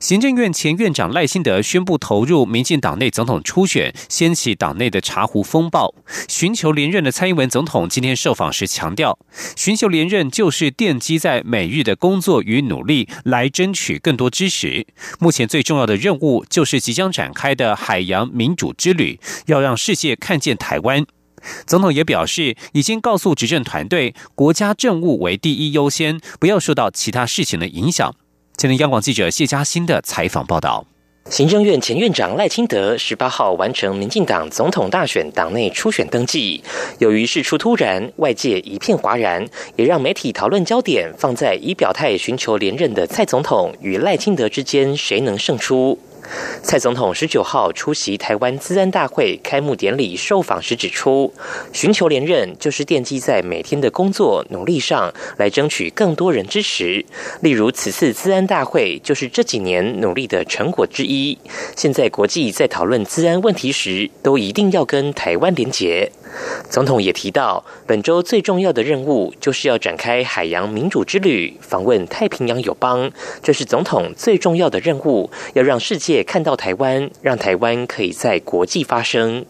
行政院前院长赖清德宣布投入民进党内总统初选，掀起党内的茶壶风暴。寻求连任的蔡英文总统今天受访时强调，寻求连任就是奠基在每日的工作与努力，来争取更多支持。目前最重要的任务就是即将展开的海洋民主之旅，要让世界看见台湾。总统也表示，已经告诉执政团队，国家政务为第一优先，不要受到其他事情的影响。前天，央广记者谢嘉欣的采访报道。行政院前院长赖清德十八号完成民进党总统大选党内初选登记，由于事出突然，外界一片哗然，也让媒体讨论焦点放在已表态寻求连任的蔡总统与赖清德之间谁能胜出。蔡总统十九号出席台湾资安大会开幕典礼受访时指出，寻求连任就是奠基在每天的工作努力上来争取更多人支持。例如，此次资安大会就是这几年努力的成果之一。现在国际在讨论资安问题时，都一定要跟台湾连结。总统也提到，本周最重要的任务就是要展开海洋民主之旅，访问太平洋友邦，这是总统最重要的任务，要让世界也看到台湾，让台湾可以在国际发声。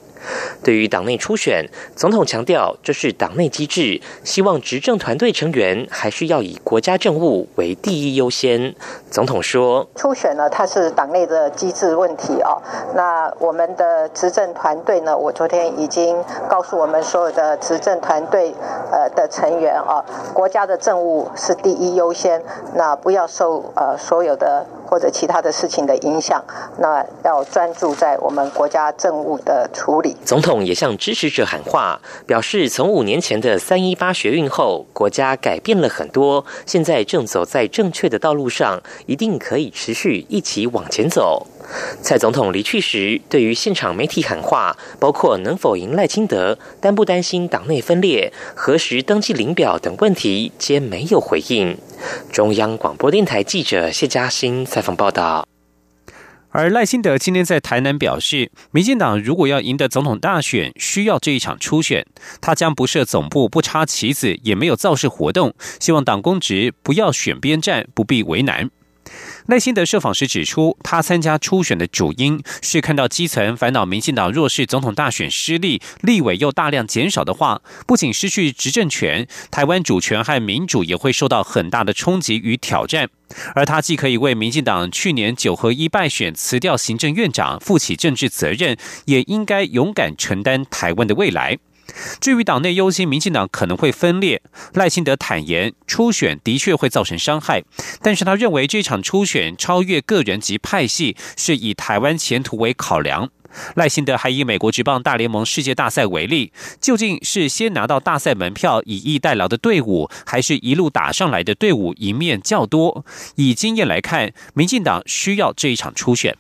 对于党内初选，总统强调这是党内机制，希望执政团队成员还是要以国家政务为第一优先。总统说：“初选呢，它是党内的机制问题哦。那我们的执政团队呢，我昨天已经告诉我们所有的执政团队呃的成员啊，国家的政务是第一优先，那不要受呃所有的。”或者其他的事情的影响，那要专注在我们国家政务的处理。总统也向支持者喊话，表示从五年前的三一八学运后，国家改变了很多，现在正走在正确的道路上，一定可以持续一起往前走。蔡总统离去时，对于现场媒体喊话，包括能否赢赖清德、担不担心党内分裂、何时登记领表等问题，皆没有回应。中央广播电台记者谢嘉欣采访报道。而赖清德今天在台南表示，民进党如果要赢得总统大选，需要这一场初选，他将不设总部、不插旗子，也没有造势活动，希望党公职不要选边站，不必为难。赖清德受访时指出，他参加初选的主因是看到基层烦恼，民进党弱势总统大选失利，立委又大量减少的话，不仅失去执政权，台湾主权和民主也会受到很大的冲击与挑战。而他既可以为民进党去年九合一败选辞掉行政院长负起政治责任，也应该勇敢承担台湾的未来。至于党内忧心民进党可能会分裂，赖清德坦言，初选的确会造成伤害，但是他认为这场初选超越个人及派系，是以台湾前途为考量。赖清德还以美国职棒大联盟世界大赛为例，究竟是先拿到大赛门票以逸待劳的队伍，还是一路打上来的队伍赢面较多？以经验来看，民进党需要这一场初选。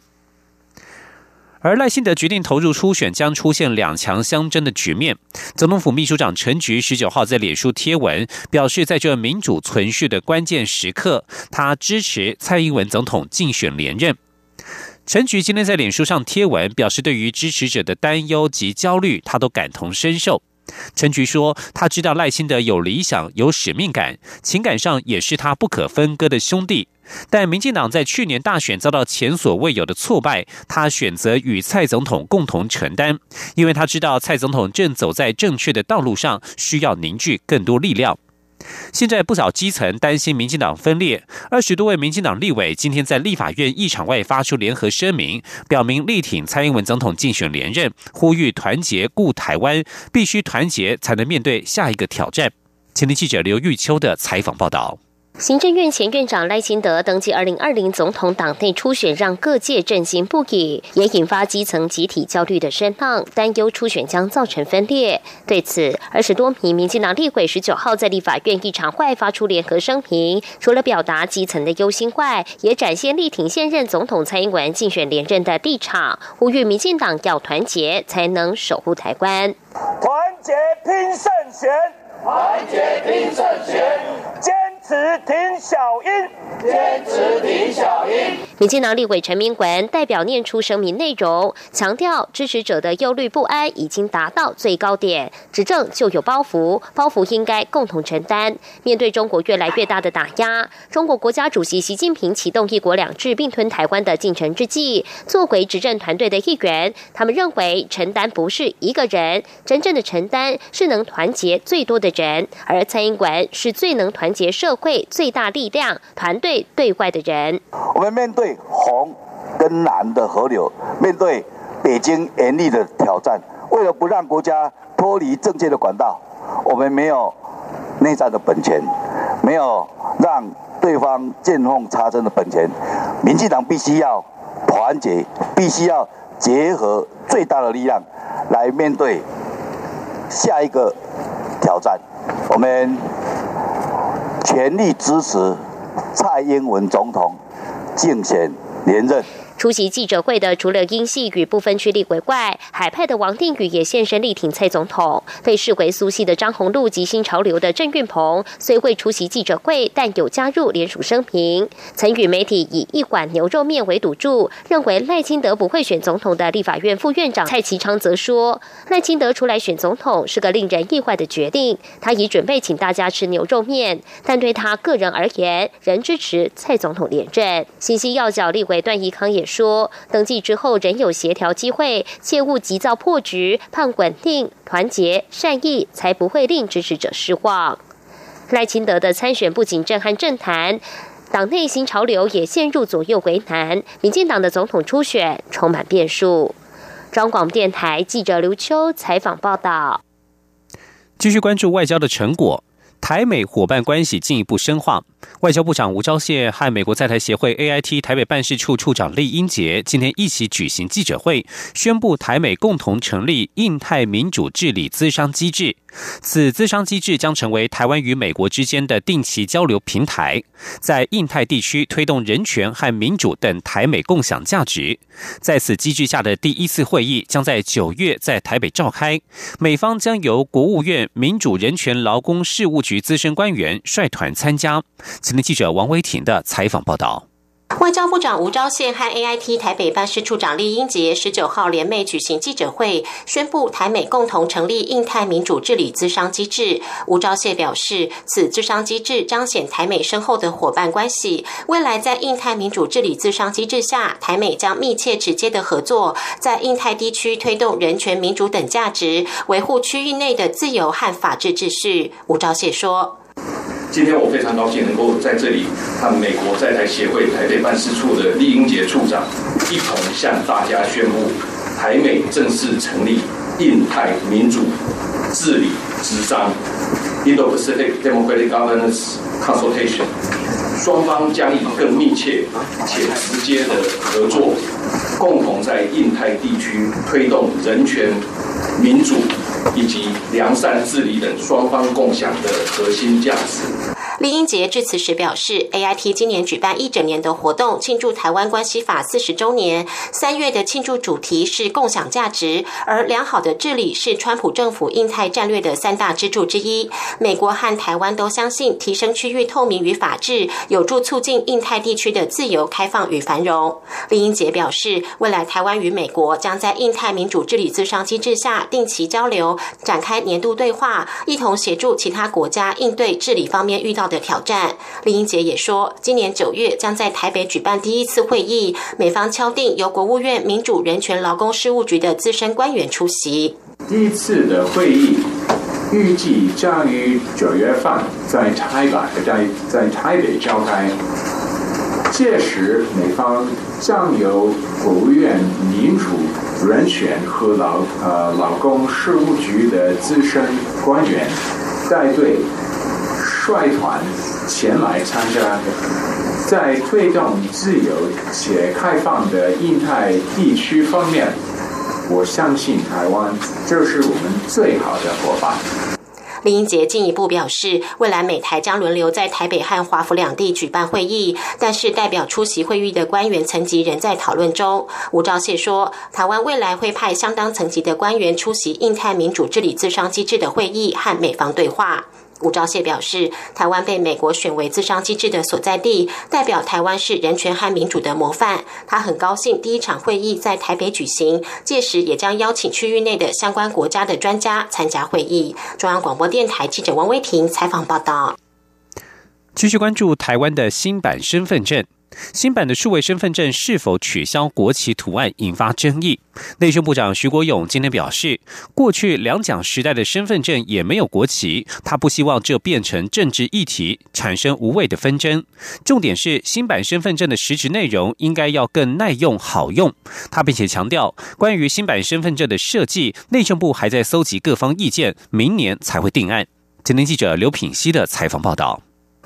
而赖幸德决定投入初选，将出现两强相争的局面。总统府秘书长陈菊十九号在脸书贴文表示，在这民主存续的关键时刻，他支持蔡英文总统竞选连任。陈菊今天在脸书上贴文表示，对于支持者的担忧及焦虑，他都感同身受。陈菊说，他知道赖清德有理想、有使命感，情感上也是他不可分割的兄弟。但民进党在去年大选遭到前所未有的挫败，他选择与蔡总统共同承担，因为他知道蔡总统正走在正确的道路上，需要凝聚更多力量。现在不少基层担心民进党分裂，二十多位民进党立委今天在立法院议场外发出联合声明，表明力挺蔡英文总统竞选连任，呼吁团结顾台湾，必须团结才能面对下一个挑战。前天记者刘玉秋的采访报道。行政院前院长赖清德登记二零二零总统党内初选，让各界震惊不已，也引发基层集体焦虑的声浪，担忧初选将造成分裂。对此，二十多名民进党立委十九号在立法院议场外发出联合声明，除了表达基层的忧心外，也展现力挺现任总统蔡英文竞选连任的立场，呼吁民进党要团结，才能守护台湾。团。结拼胜选，团结拼胜选，坚持挺小英，坚持挺小英。民进党立委陈明文代表念出声明内容，强调支持者的忧虑不安已经达到最高点，执政就有包袱，包袱应该共同承担。面对中国越来越大的打压，中国国家主席习近平启动“一国两制”并吞台湾的进程之际，作为执政团队的一员，他们认为承担不是一个人，真正的承担是能团结最多的人，而蔡英文是最能团结社会最大力量、团队对外的人。我们面对。红跟蓝的河流，面对北京严厉的挑战，为了不让国家脱离正确的管道，我们没有内战的本钱，没有让对方见缝插针的本钱。民进党必须要团结，必须要结合最大的力量来面对下一个挑战。我们全力支持蔡英文总统。竞选连任。出席记者会的除了英系与部分区立鬼怪，海派的王定宇也现身力挺蔡总统。被视为苏系的张宏禄及新潮流的郑运鹏虽未出席记者会，但有加入联署声明。曾与媒体以一碗牛肉面为赌注，认为赖清德不会选总统的立法院副院长蔡其昌则说，赖清德出来选总统是个令人意外的决定。他已准备请大家吃牛肉面，但对他个人而言，仍支持蔡总统连任。信息要角立委段宜康也。说登记之后仍有协调机会，切勿急躁破局，盼稳定、团结、善意，才不会令支持者失望。赖清德的参选不仅震撼政坛，党内新潮流也陷入左右为难。民进党的总统初选充满变数。中广电台记者刘秋采访报道。继续关注外交的成果。台美伙伴关系进一步深化。外交部长吴钊燮和美国在台协会 AIT 台北办事处处长厉英杰今天一起举行记者会，宣布台美共同成立印太民主治理资商机制。此资商机制将成为台湾与美国之间的定期交流平台，在印太地区推动人权和民主等台美共享价值。在此机制下的第一次会议将在九月在台北召开，美方将由国务院民主人权劳工事务局资深官员率团参加。今天记者王威婷的采访报道。外交部长吴钊燮和 AIT 台北办事处长厉英杰十九号联袂举行记者会，宣布台美共同成立印太民主治理资商机制。吴钊燮表示，此资商机制彰显台美深厚的伙伴关系。未来在印太民主治理资商机制下，台美将密切直接的合作，在印太地区推动人权、民主等价值，维护区域内的自由和法治秩序。吴钊燮说。今天我非常高兴能够在这里和美国在台协会台北办事处的厉英杰处长一同向大家宣布，台美正式成立印太民主治理之商 （Indo-Pacific Democratic Governance Consultation），双方将以更密切且直接的合作，共同在印太地区推动人权、民主。以及良善治理等双方共享的核心价值。李英杰致辞时表示，AIT 今年举办一整年的活动，庆祝台湾关系法四十周年。三月的庆祝主题是共享价值，而良好的治理是川普政府印太战略的三大支柱之一。美国和台湾都相信，提升区域透明与法治，有助促进印太地区的自由开放与繁荣。李英杰表示，未来台湾与美国将在印太民主治理自商机制下定期交流，展开年度对话，一同协助其他国家应对治理方面遇到。的挑战，李英杰也说，今年九月将在台北举办第一次会议，美方敲定由国务院民主人权劳工事务局的资深官员出席。第一次的会议预计将于九月份在台北在在台北召开，届时美方将由国务院民主人权和劳呃劳工事务局的资深官员带队。率团前来参加，在推动自由且开放的印太地区方面，我相信台湾就是我们最好的伙伴。林英杰进一步表示，未来美台将轮流在台北和华府两地举办会议，但是代表出席会议的官员层级仍在讨论中。吴钊燮说，台湾未来会派相当层级的官员出席印太民主治理自商机制的会议，和美方对话。吴钊燮表示，台湾被美国选为自商机制的所在地，代表台湾是人权和民主的模范。他很高兴第一场会议在台北举行，届时也将邀请区域内的相关国家的专家参加会议。中央广播电台记者王威婷采访报道。继续关注台湾的新版身份证。新版的数位身份证是否取消国旗图案引发争议？内政部长徐国勇今天表示，过去两蒋时代的身份证也没有国旗，他不希望这变成政治议题，产生无谓的纷争。重点是新版身份证的实质内容应该要更耐用好用。他并且强调，关于新版身份证的设计，内政部还在搜集各方意见，明年才会定案。今天记者刘品熙的采访报道。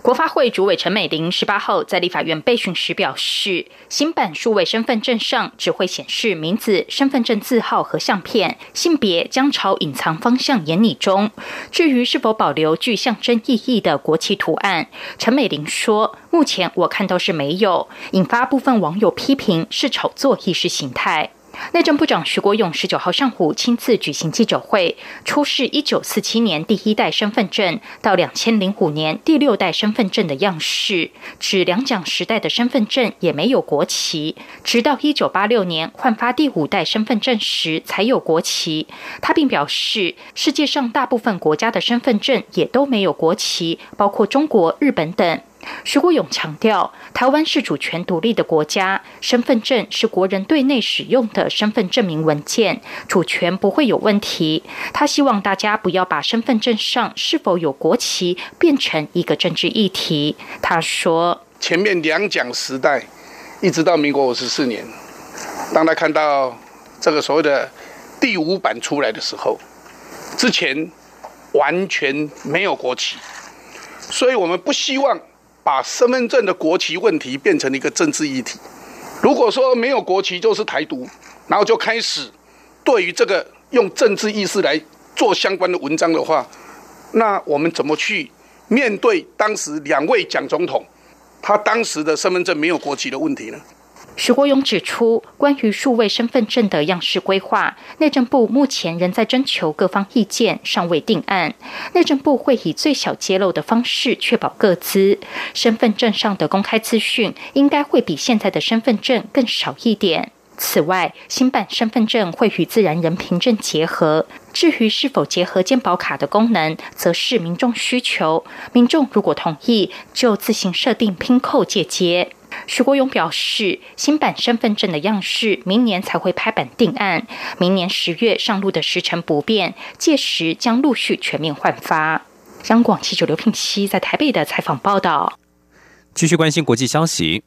国发会主委陈美玲十八号在立法院备询时表示，新版数位身份证上只会显示名字、身份证字号和相片，性别将朝隐藏方向演拟中。至于是否保留具象征意义的国旗图案，陈美玲说，目前我看到是没有，引发部分网友批评是炒作意识形态。内政部长徐国勇十九号上午亲自举行记者会，出示一九四七年第一代身份证到两千零五年第六代身份证的样式，指两蒋时代的身份证也没有国旗，直到一九八六年换发第五代身份证时才有国旗。他并表示，世界上大部分国家的身份证也都没有国旗，包括中国、日本等。徐国勇强调，台湾是主权独立的国家，身份证是国人对内使用的身份证明文件，主权不会有问题。他希望大家不要把身份证上是否有国旗变成一个政治议题。他说：“前面两蒋时代，一直到民国五十四年，当他看到这个所谓的第五版出来的时候，之前完全没有国旗，所以我们不希望。”把身份证的国旗问题变成了一个政治议题。如果说没有国旗就是台独，然后就开始对于这个用政治意识来做相关的文章的话，那我们怎么去面对当时两位蒋总统他当时的身份证没有国旗的问题呢？徐国勇指出，关于数位身份证的样式规划，内政部目前仍在征求各方意见，尚未定案。内政部会以最小揭露的方式确保各资。身份证上的公开资讯应该会比现在的身份证更少一点。此外，新版身份证会与自然人凭证结合。至于是否结合健保卡的功能，则是民众需求。民众如果同意，就自行设定拼扣借接。徐国勇表示，新版身份证的样式明年才会拍板定案，明年十月上路的时程不变，届时将陆续全面换发。香港记者刘聘熙在台北的采访报道。继续关心国际消息，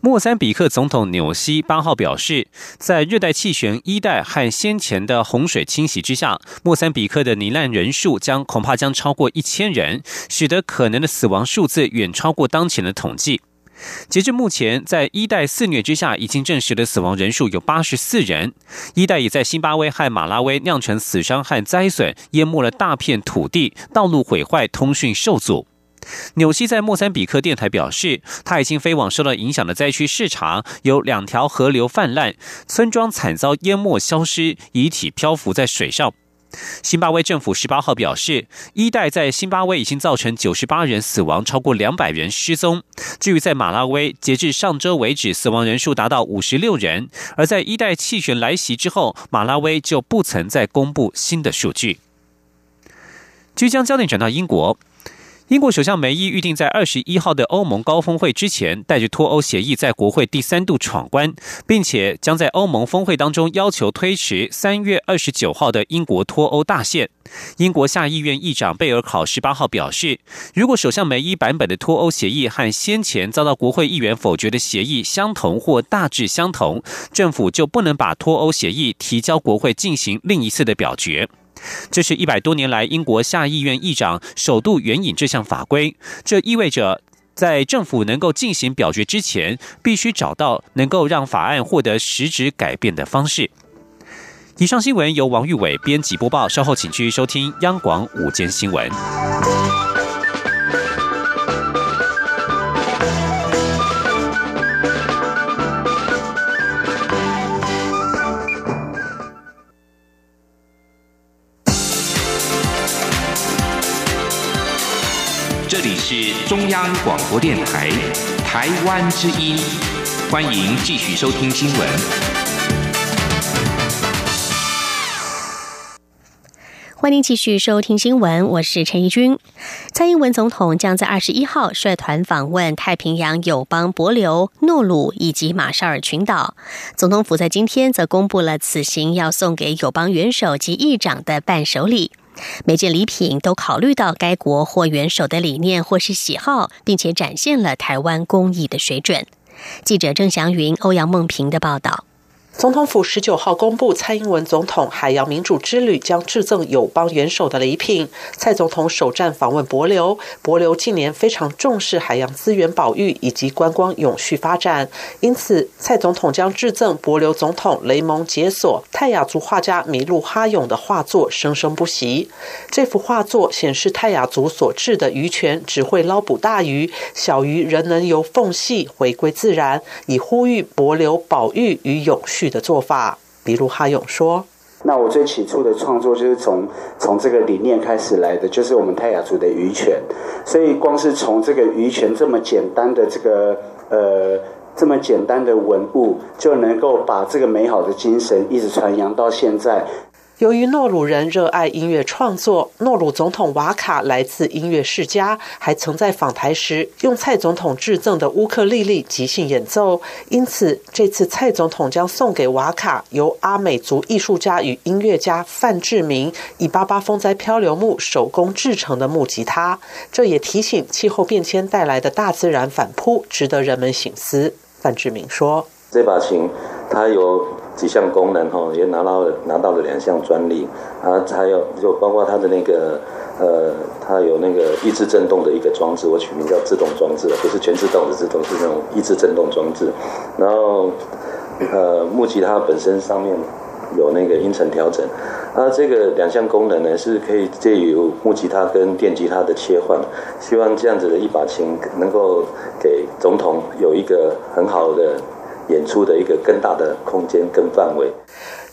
莫桑比克总统纽西八号表示，在热带气旋一代和先前的洪水侵袭之下，莫桑比克的罹难人数将恐怕将超过一千人，使得可能的死亡数字远超过当前的统计。截至目前，在一代肆虐之下，已经证实的死亡人数有八十四人。一代已在新巴威和马拉威酿成死伤和灾损，淹没了大片土地，道路毁坏，通讯受阻。纽西在莫桑比克电台表示，他已经飞往受到影响的灾区视察，有两条河流泛滥，村庄惨遭淹没消失，遗体漂浮在水上。辛巴威政府十八号表示，一代在辛巴威已经造成九十八人死亡，超过两百人失踪。至于在马拉威，截至上周为止，死亡人数达到五十六人。而在一代气旋来袭之后，马拉威就不曾再公布新的数据。即将焦点转到英国。英国首相梅伊预定在二十一号的欧盟高峰会之前，带着脱欧协议在国会第三度闯关，并且将在欧盟峰会当中要求推迟三月二十九号的英国脱欧大限。英国下议院议长贝尔考十八号表示，如果首相梅伊版本的脱欧协议和先前遭到国会议员否决的协议相同或大致相同，政府就不能把脱欧协议提交国会进行另一次的表决。这是一百多年来英国下议院议长首度援引这项法规，这意味着在政府能够进行表决之前，必须找到能够让法案获得实质改变的方式。以上新闻由王玉伟编辑播报，稍后请继续收听央广午间新闻。是中央广播电台台湾之音，欢迎继续收听新闻。欢迎继续收听新闻，我是陈怡君。蔡英文总统将在二十一号率团访问太平洋友邦帛琉、诺鲁以及马绍尔群岛。总统府在今天则公布了此行要送给友邦元首及议长的伴手礼，每件礼品都考虑到该国或元首的理念或是喜好，并且展现了台湾工艺的水准。记者郑祥云、欧阳梦平的报道。总统府十九号公布，蔡英文总统海洋民主之旅将致赠友邦元首的礼品。蔡总统首站访问帛琉，帛琉近年非常重视海洋资源保育以及观光永续发展，因此蔡总统将致赠帛琉总统雷蒙解锁泰雅族画家米路哈勇的画作《生生不息》。这幅画作显示泰雅族所制的渔船只会捞捕大鱼，小鱼仍能由缝隙回归自然，以呼吁帛琉保育与永续。的做法，比如哈勇说：“那我最起初的创作就是从从这个理念开始来的，就是我们泰雅族的鱼权。所以光是从这个鱼权这么简单的这个呃这么简单的文物，就能够把这个美好的精神一直传扬到现在。”由于诺鲁人热爱音乐创作，诺鲁总统瓦卡来自音乐世家，还曾在访台时用蔡总统致赠的乌克丽丽即兴演奏。因此，这次蔡总统将送给瓦卡由阿美族艺术家与音乐家范志明以八八风灾漂流木手工制成的木吉他。这也提醒气候变迁带来的大自然反扑，值得人们省思。范志明说：“这把琴，它有。”几项功能哈，也拿到了拿到了两项专利，啊，还有就包括它的那个呃，它有那个抑制振动的一个装置，我取名叫自动装置，不是全自动的自动，是那种抑制振动装置。然后呃，木吉他本身上面有那个音程调整，啊，这个两项功能呢是可以借由木吉他跟电吉他的切换，希望这样子的一把琴能够给总统有一个很好的。演出的一个更大的空间跟范围。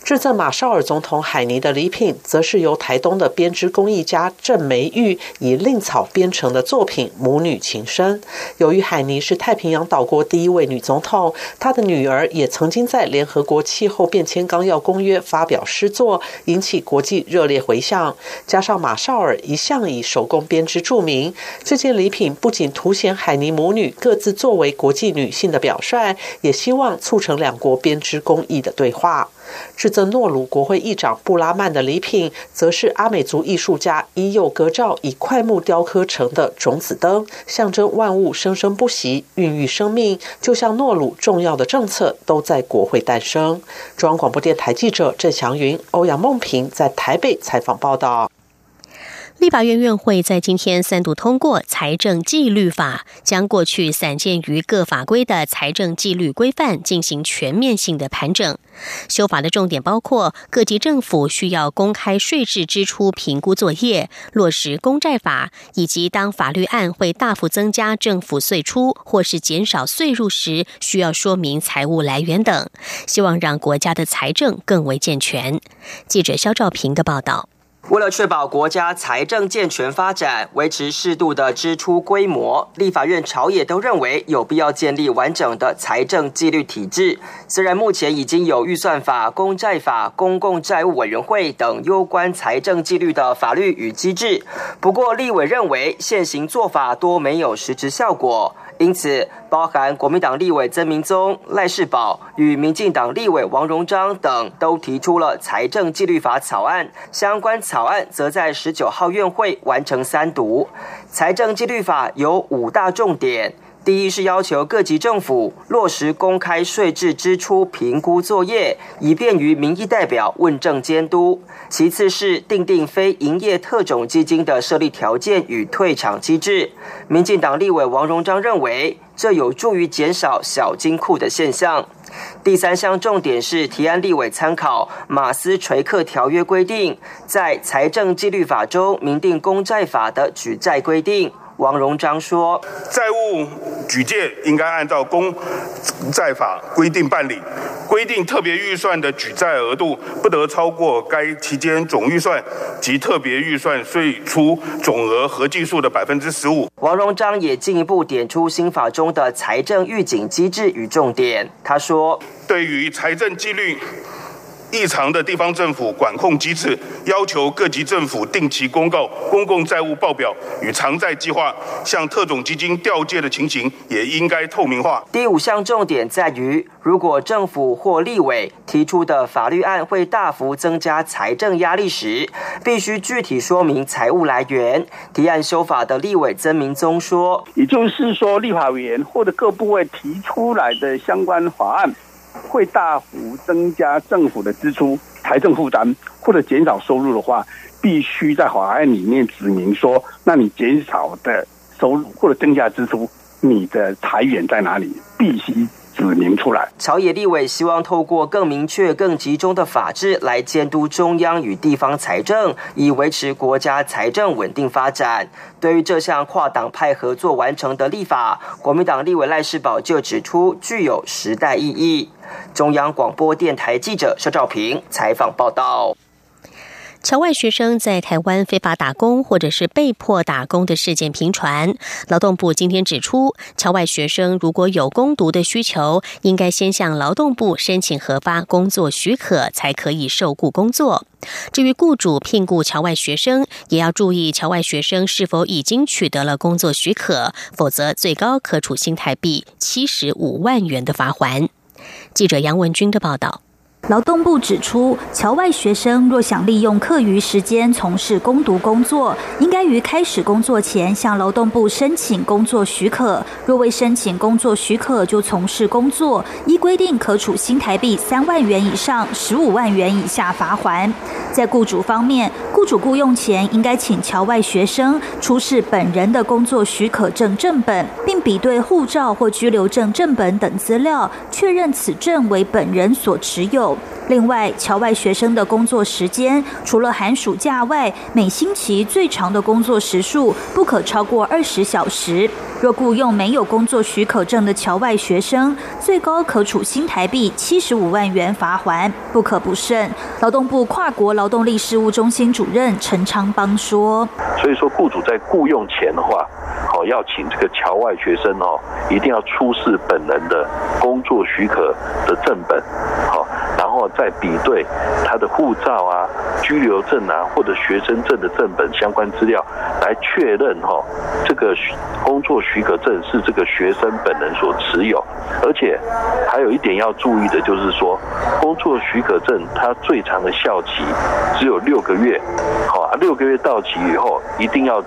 致赠马绍尔总统海尼的礼品，则是由台东的编织工艺家郑梅玉以令草编成的作品《母女情深》。由于海尼是太平洋岛国第一位女总统，她的女儿也曾经在联合国气候变迁纲要公约发表诗作，引起国际热烈回响。加上马绍尔一向以手工编织著名，这件礼品不仅凸显海尼母女各自作为国际女性的表率，也希望促成两国编织工艺的对话。制作诺鲁国会议长布拉曼的礼品，则是阿美族艺术家伊佑格照以块木雕刻成的种子灯，象征万物生生不息，孕育生命。就像诺鲁重要的政策都在国会诞生。中央广播电台记者郑祥云、欧阳梦平在台北采访报道。立法院院会在今天三度通过财政纪律法，将过去散见于各法规的财政纪律规范进行全面性的盘整。修法的重点包括各级政府需要公开税制支出评估作业，落实公债法，以及当法律案会大幅增加政府税出或是减少税入时，需要说明财务来源等，希望让国家的财政更为健全。记者肖兆平的报道。为了确保国家财政健全发展，维持适度的支出规模，立法院朝野都认为有必要建立完整的财政纪律体制。虽然目前已经有预算法、公债法、公共债务委员会等攸关财政纪律的法律与机制，不过立委认为现行做法多没有实质效果。因此，包含国民党立委曾明宗、赖世宝与民进党立委王荣章等，都提出了财政纪律法草案。相关草案则在十九号院会完成三读。财政纪律法有五大重点。第一是要求各级政府落实公开税制支出评估作业，以便于民意代表问政监督；其次是订定非营业特种基金的设立条件与退场机制。民进党立委王荣章认为，这有助于减少小金库的现象。第三项重点是提案立委参考马斯垂克条约规定，在财政纪律法中明定公债法的举债规定。王荣章说：“债务举借应该按照公债法规定办理，规定特别预算的举债额度不得超过该期间总预算及特别预算税出总额合计数的百分之十五。”王荣章也进一步点出新法中的财政预警机制与重点。他说：“对于财政纪律。”异常的地方政府管控机制，要求各级政府定期公告公共债务报表与偿债计划，向特种基金调借的情形也应该透明化。第五项重点在于，如果政府或立委提出的法律案会大幅增加财政压力时，必须具体说明财务来源。提案修法的立委曾明宗说：“也就是说，立法委员或者各部位提出来的相关法案。”会大幅增加政府的支出、财政负担，或者减少收入的话，必须在法案里面指明说，那你减少的收入或者增加支出，你的财源在哪里？必须。指明出来，朝野立委希望透过更明确、更集中的法制来监督中央与地方财政，以维持国家财政稳定发展。对于这项跨党派合作完成的立法，国民党立委赖世宝就指出具有时代意义。中央广播电台记者肖兆平采访报道。侨外学生在台湾非法打工或者是被迫打工的事件频传。劳动部今天指出，侨外学生如果有攻读的需求，应该先向劳动部申请核发工作许可，才可以受雇工作。至于雇主聘雇侨外学生，也要注意侨外学生是否已经取得了工作许可，否则最高可处新台币七十五万元的罚款。记者杨文军的报道。劳动部指出，侨外学生若想利用课余时间从事攻读工作，应该于开始工作前向劳动部申请工作许可。若未申请工作许可就从事工作，依规定可处新台币三万元以上十五万元以下罚还。在雇主方面，雇主雇用前应该请侨外学生出示本人的工作许可证正本，并比对护照或居留证正本等资料，确认此证为本人所持有。另外，侨外学生的工作时间除了寒暑假外，每星期最长的工作时数不可超过二十小时。若雇用没有工作许可证的侨外学生，最高可处新台币七十五万元罚款，不可不慎。劳动部跨国劳动力事务中心主任陈昌邦说：“所以说，雇主在雇用前的话，好要请这个侨外学生哦，一定要出示本人的工作许可的正本，”后再比对他的护照啊、居留证啊或者学生证的正本相关资料，来确认哈个工作许可证是这个学生本人所持有。而且还有一点要注意的就是说，工作许可证它最长的效期只有六个月，好啊，六个月到期以后一定要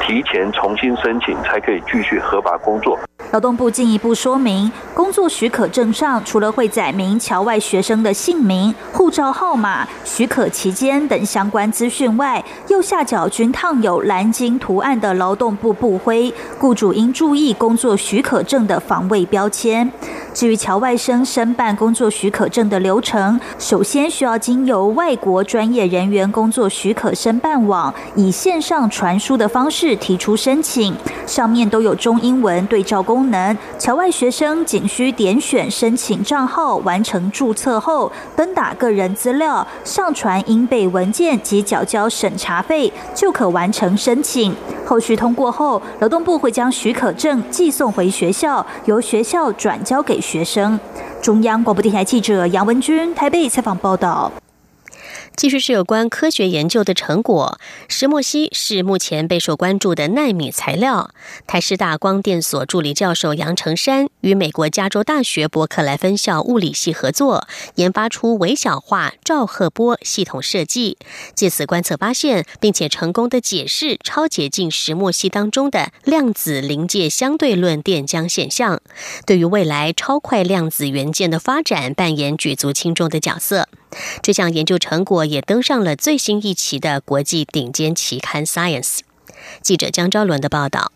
提前重新申请，才可以继续合法工作。劳动部进一步说明，工作许可证上除了会载明侨外学生的姓名、护照号码、许可期间等相关资讯外，右下角均烫有蓝鲸图案的劳动部部灰，雇主应注意工作许可证的防卫标签。至于侨外生申办工作许可证的流程，首先需要经由外国专业人员工作许可申办网，以线上传输的方式提出申请，上面都有中英文对照功能。侨外学生仅需点选申请账号，完成注册后，登打个人资料，上传应备文件及缴交审查费，就可完成申请。后续通过后，劳动部会将许可证寄送回学校，由学校转交给。学生，中央广播电台记者杨文君台北采访报道。继续是有关科学研究的成果。石墨烯是目前备受关注的纳米材料。台师大光电所助理教授杨成山与美国加州大学伯克莱分校物理系合作，研发出微小化照赫波系统设计，借此观测发现，并且成功的解释超洁净石墨烯当中的量子临界相对论电浆现象，对于未来超快量子元件的发展扮演举足轻重的角色。这项研究成果也登上了最新一期的国际顶尖期刊《Science》。记者江昭伦的报道：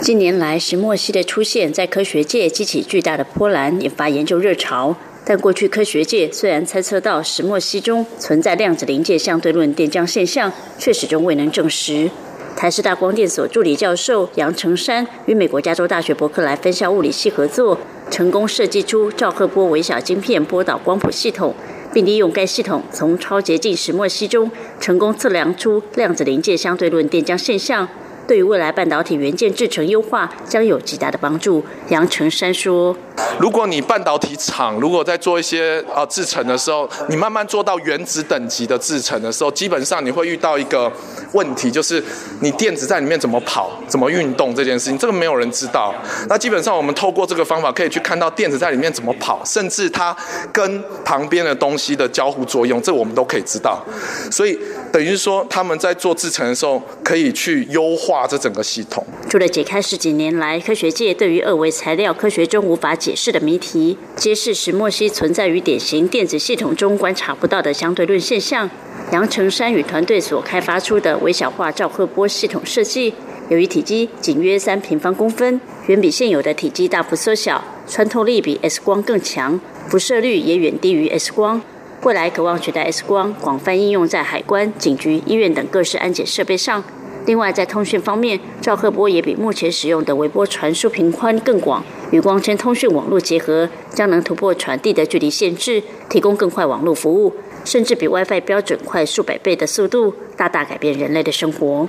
近年来，石墨烯的出现在科学界激起巨大的波澜，引发研究热潮。但过去科学界虽然猜测到石墨烯中存在量子临界相对论电浆现象，却始终未能证实。台师大光电所助理教授杨成山与美国加州大学伯克莱分校物理系合作，成功设计出兆赫波微小晶片波导光谱系统。并利用该系统从超洁净石墨烯中成功测量出量子临界相对论电浆现象。对于未来半导体元件制成优化将有极大的帮助。杨成山说：“如果你半导体厂如果在做一些啊制成的时候，你慢慢做到原子等级的制成的时候，基本上你会遇到一个问题，就是你电子在里面怎么跑、怎么运动这件事情，这个没有人知道。那基本上我们透过这个方法可以去看到电子在里面怎么跑，甚至它跟旁边的东西的交互作用，这我们都可以知道。所以等于说他们在做制成的时候，可以去优化。”这整个系统，除了解开十几年来科学界对于二维材料科学中无法解释的谜题，揭示石墨烯存在于典型电子系统中观察不到的相对论现象。杨成山与团队所开发出的微小化照赫波系统设计，由于体积仅约三平方公分，远比现有的体积大幅缩小，穿透力比 X 光更强，辐射率也远低于 X 光。未来渴望取代 X 光，广泛应用在海关、警局、医院等各式安检设备上。另外，在通讯方面，照赫波也比目前使用的微波传输频宽更广，与光纤通讯网络结合，将能突破传递的距离限制，提供更快网络服务，甚至比 WiFi 标准快数百倍的速度，大大改变人类的生活。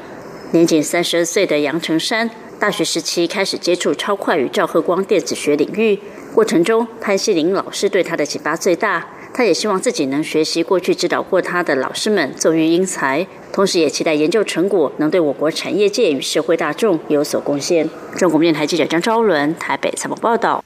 年仅三十二岁的杨成山，大学时期开始接触超快与照赫光电子学领域，过程中潘西林老师对他的启发最大。他也希望自己能学习过去指导过他的老师们作育英才，同时也期待研究成果能对我国产业界与社会大众有所贡献。中国电台记者张昭伦台北采访报道。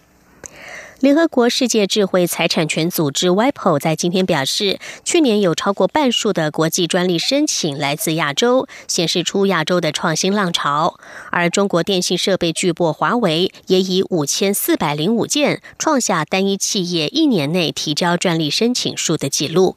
联合国世界智慧财产权组织 WIPO 在今天表示，去年有超过半数的国际专利申请来自亚洲，显示出亚洲的创新浪潮。而中国电信设备巨擘华为也以五千四百零五件，创下单一企业一年内提交专利申请数的记录。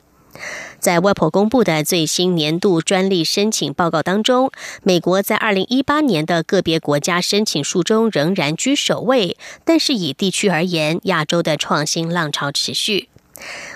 在外婆公布的最新年度专利申请报告当中，美国在二零一八年的个别国家申请数中仍然居首位，但是以地区而言，亚洲的创新浪潮持续。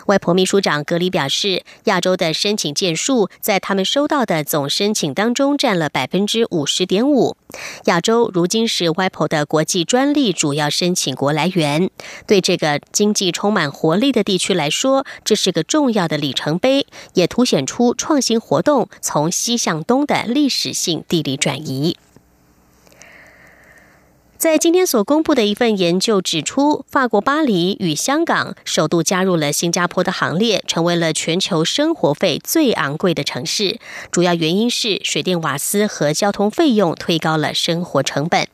外婆秘书长格里表示，亚洲的申请件数在他们收到的总申请当中占了百分之五十点五。亚洲如今是外婆的国际专利主要申请国来源，对这个经济充满活力的地区来说，这是个重要的里程碑，也凸显出创新活动从西向东的历史性地理转移。在今天所公布的一份研究指出，法国巴黎与香港首度加入了新加坡的行列，成为了全球生活费最昂贵的城市。主要原因是水电瓦斯和交通费用推高了生活成本。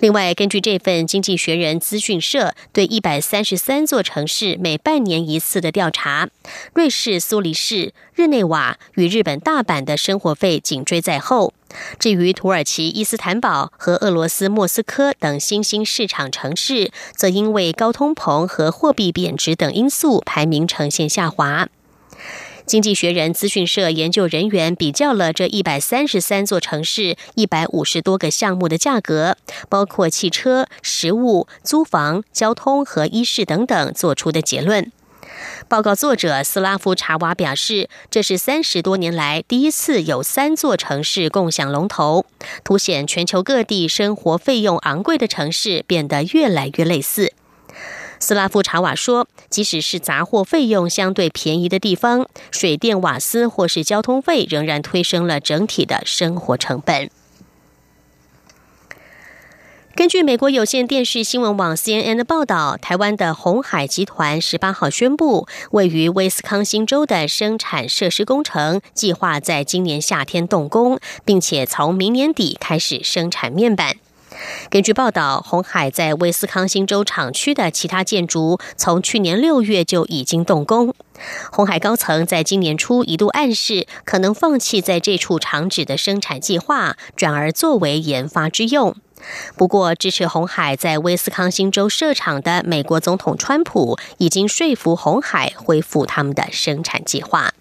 另外，根据这份《经济学人》资讯社对一百三十三座城市每半年一次的调查，瑞士苏黎世、日内瓦与日本大阪的生活费紧追在后。至于土耳其伊斯坦堡和俄罗斯莫斯科等新兴市场城市，则因为高通膨和货币贬值等因素，排名呈现下滑。经济学人资讯社研究人员比较了这一百三十三座城市一百五十多个项目的价格，包括汽车、食物、租房、交通和衣饰等等，做出的结论。报告作者斯拉夫查瓦表示，这是三十多年来第一次有三座城市共享龙头，凸显全球各地生活费用昂贵的城市变得越来越类似。斯拉夫查瓦说：“即使是杂货费用相对便宜的地方，水电瓦斯或是交通费仍然推升了整体的生活成本。”根据美国有线电视新闻网 CNN 的报道，台湾的红海集团十八号宣布，位于威斯康星州的生产设施工程计划在今年夏天动工，并且从明年底开始生产面板。根据报道，红海在威斯康星州厂区的其他建筑从去年六月就已经动工。红海高层在今年初一度暗示，可能放弃在这处厂址的生产计划，转而作为研发之用。不过，支持红海在威斯康星州设厂的美国总统川普已经说服红海恢复他们的生产计划。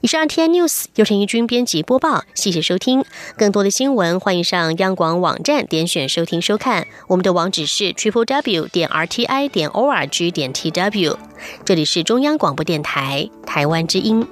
以上 T N News 由陈怡君编辑播报，谢谢收听。更多的新闻，欢迎上央广网站点选收听收看。我们的网址是 triple w 点 r t i 点 o r g 点 t w。这里是中央广播电台台湾之音。